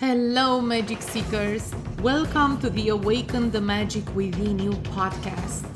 Hello, Magic Seekers. Welcome to the Awaken the Magic Within You podcast,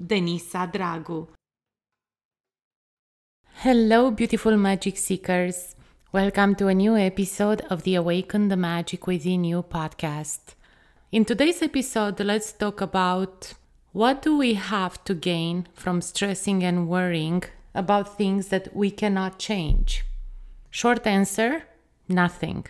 Denisa Dragu. Hello, beautiful magic seekers. Welcome to a new episode of the Awaken the Magic Within You podcast. In today's episode, let's talk about what do we have to gain from stressing and worrying about things that we cannot change? Short answer nothing.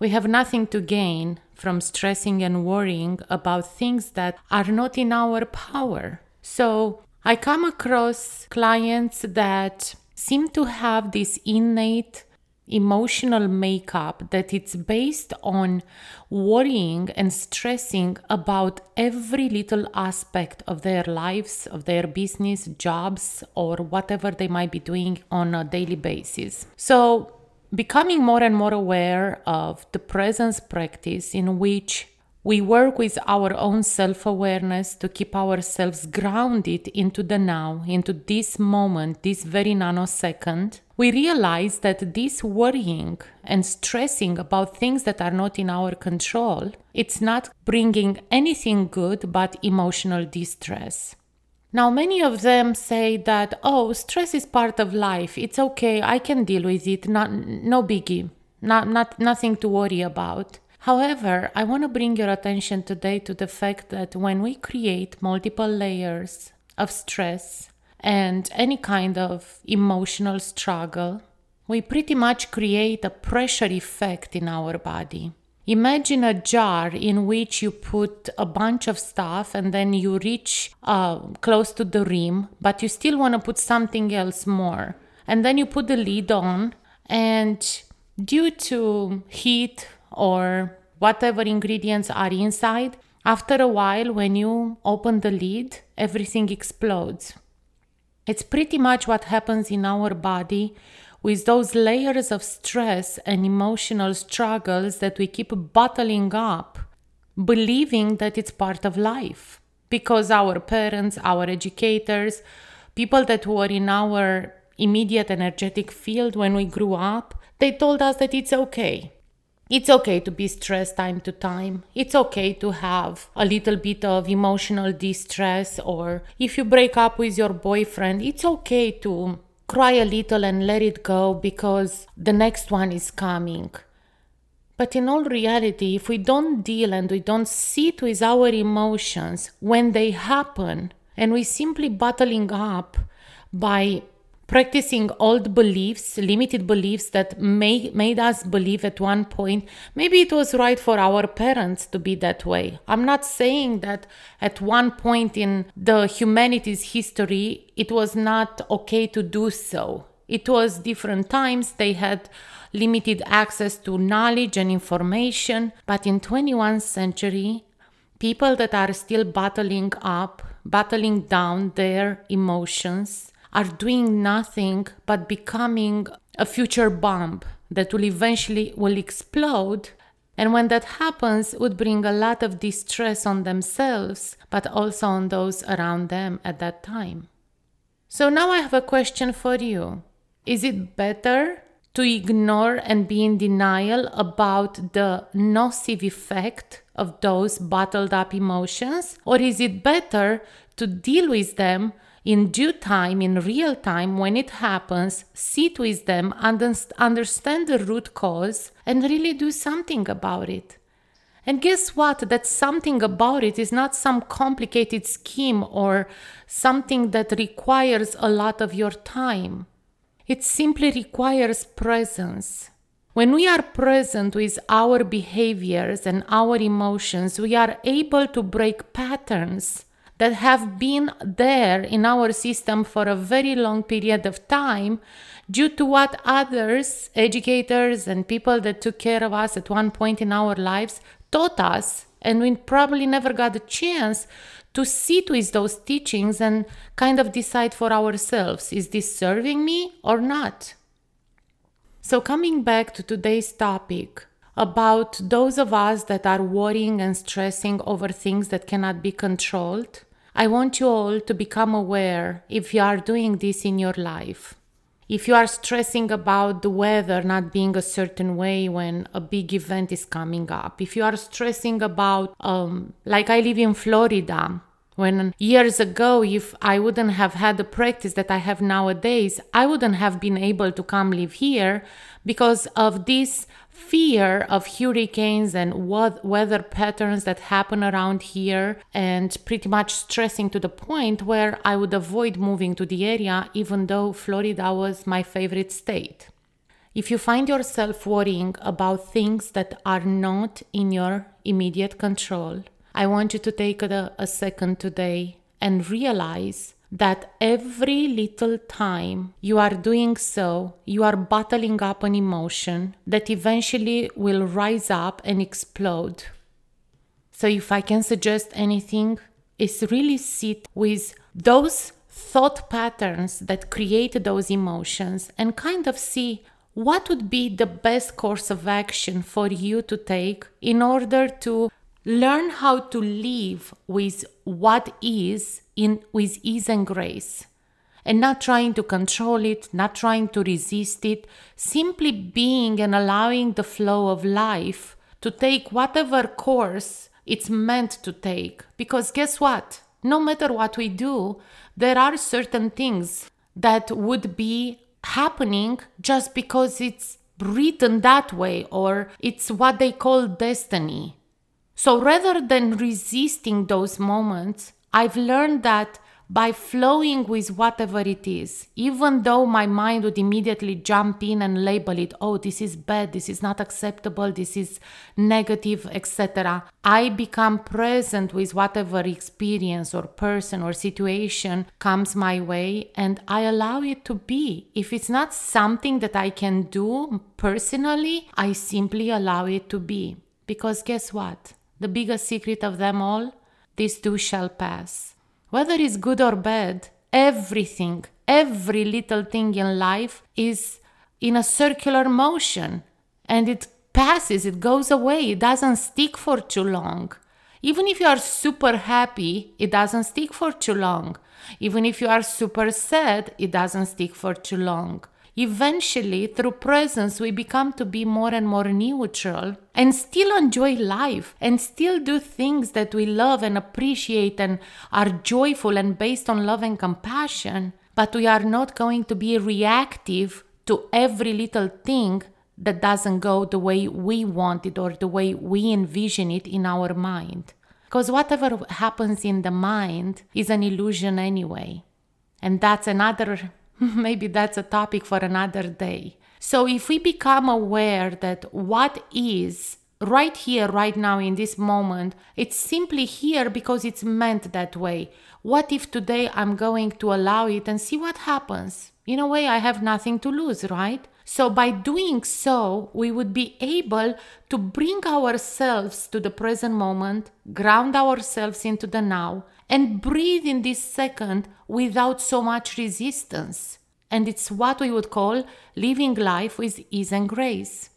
We have nothing to gain from stressing and worrying about things that are not in our power. So I come across clients that seem to have this innate emotional makeup that it's based on worrying and stressing about every little aspect of their lives, of their business, jobs, or whatever they might be doing on a daily basis. So, becoming more and more aware of the presence practice in which we work with our own self awareness to keep ourselves grounded into the now, into this moment, this very nanosecond. We realize that this worrying and stressing about things that are not in our control, it's not bringing anything good but emotional distress. Now, many of them say that, oh, stress is part of life. It's okay. I can deal with it. Not, no biggie. Not, not, nothing to worry about. However, I want to bring your attention today to the fact that when we create multiple layers of stress and any kind of emotional struggle, we pretty much create a pressure effect in our body. Imagine a jar in which you put a bunch of stuff and then you reach uh, close to the rim, but you still want to put something else more. And then you put the lid on, and due to heat or whatever ingredients are inside, after a while, when you open the lid, everything explodes. It's pretty much what happens in our body with those layers of stress and emotional struggles that we keep bottling up, believing that it's part of life. Because our parents, our educators, people that were in our immediate energetic field when we grew up, they told us that it's okay. It's okay to be stressed time to time. It's okay to have a little bit of emotional distress, or if you break up with your boyfriend, it's okay to cry a little and let it go because the next one is coming. But in all reality, if we don't deal and we don't sit with our emotions when they happen, and we simply bottling up by practicing old beliefs, limited beliefs that may, made us believe at one point maybe it was right for our parents to be that way. I'm not saying that at one point in the humanity's history it was not okay to do so. It was different times, they had limited access to knowledge and information, but in 21st century people that are still battling up, battling down their emotions are doing nothing but becoming a future bomb that will eventually will explode. And when that happens would bring a lot of distress on themselves but also on those around them at that time. So now i have a question for you. Is it better to ignore and be in denial about the nocive effect of those bottled up emotions? Or is it better to deal with them in due time, in real time, when it happens, sit with them, understand the root cause, and really do something about it. And guess what? That something about it is not some complicated scheme or something that requires a lot of your time. It simply requires presence. When we are present with our behaviors and our emotions, we are able to break patterns that have been there in our system for a very long period of time due to what others, educators, and people that took care of us at one point in our lives taught us. And we probably never got a chance to sit with those teachings and kind of decide for ourselves is this serving me or not? So, coming back to today's topic about those of us that are worrying and stressing over things that cannot be controlled, I want you all to become aware if you are doing this in your life. If you are stressing about the weather not being a certain way when a big event is coming up, if you are stressing about, um, like I live in Florida, when years ago, if I wouldn't have had the practice that I have nowadays, I wouldn't have been able to come live here because of this fear of hurricanes and weather patterns that happen around here, and pretty much stressing to the point where I would avoid moving to the area, even though Florida was my favorite state. If you find yourself worrying about things that are not in your immediate control, I want you to take a, a second today and realize that every little time you are doing so, you are bottling up an emotion that eventually will rise up and explode. So, if I can suggest anything, is really sit with those thought patterns that create those emotions and kind of see what would be the best course of action for you to take in order to learn how to live with what is in with ease and grace and not trying to control it not trying to resist it simply being and allowing the flow of life to take whatever course it's meant to take. Because guess what? No matter what we do there are certain things that would be happening just because it's written that way or it's what they call destiny so rather than resisting those moments, I've learned that by flowing with whatever it is, even though my mind would immediately jump in and label it, oh, this is bad, this is not acceptable, this is negative, etc., I become present with whatever experience or person or situation comes my way and I allow it to be. If it's not something that I can do personally, I simply allow it to be. Because guess what? The biggest secret of them all, this too shall pass. Whether it's good or bad, everything, every little thing in life is in a circular motion and it passes, it goes away, it doesn't stick for too long. Even if you are super happy, it doesn't stick for too long. Even if you are super sad, it doesn't stick for too long. Eventually, through presence, we become to be more and more neutral and still enjoy life and still do things that we love and appreciate and are joyful and based on love and compassion. But we are not going to be reactive to every little thing that doesn't go the way we want it or the way we envision it in our mind. Because whatever happens in the mind is an illusion anyway. And that's another Maybe that's a topic for another day. So, if we become aware that what is right here, right now, in this moment, it's simply here because it's meant that way. What if today I'm going to allow it and see what happens? In a way, I have nothing to lose, right? So, by doing so, we would be able to bring ourselves to the present moment, ground ourselves into the now, and breathe in this second without so much resistance. And it's what we would call living life with ease and grace.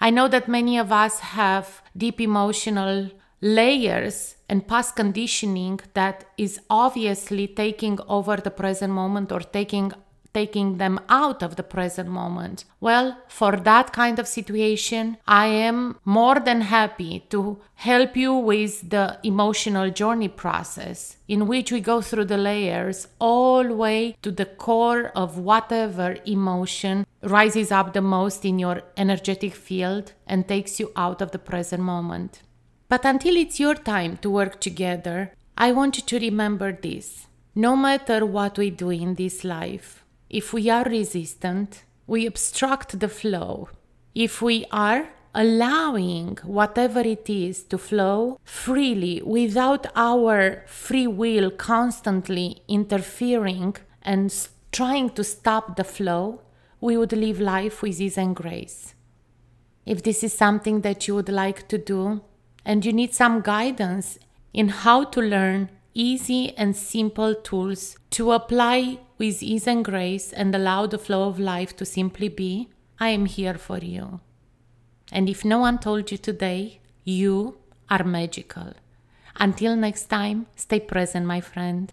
I know that many of us have deep emotional layers and past conditioning that is obviously taking over the present moment or taking taking them out of the present moment. Well, for that kind of situation, I am more than happy to help you with the emotional journey process in which we go through the layers all the way to the core of whatever emotion rises up the most in your energetic field and takes you out of the present moment. But until it's your time to work together, I want you to remember this. No matter what we do in this life, if we are resistant, we obstruct the flow. If we are allowing whatever it is to flow freely without our free will constantly interfering and trying to stop the flow, we would live life with ease and grace. If this is something that you would like to do and you need some guidance in how to learn easy and simple tools to apply with ease and grace and allow the flow of life to simply be, I am here for you. And if no one told you today, you are magical. Until next time, stay present, my friend.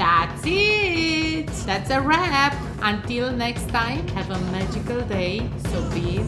That's it! That's a wrap! Until next time, have a magical day. So be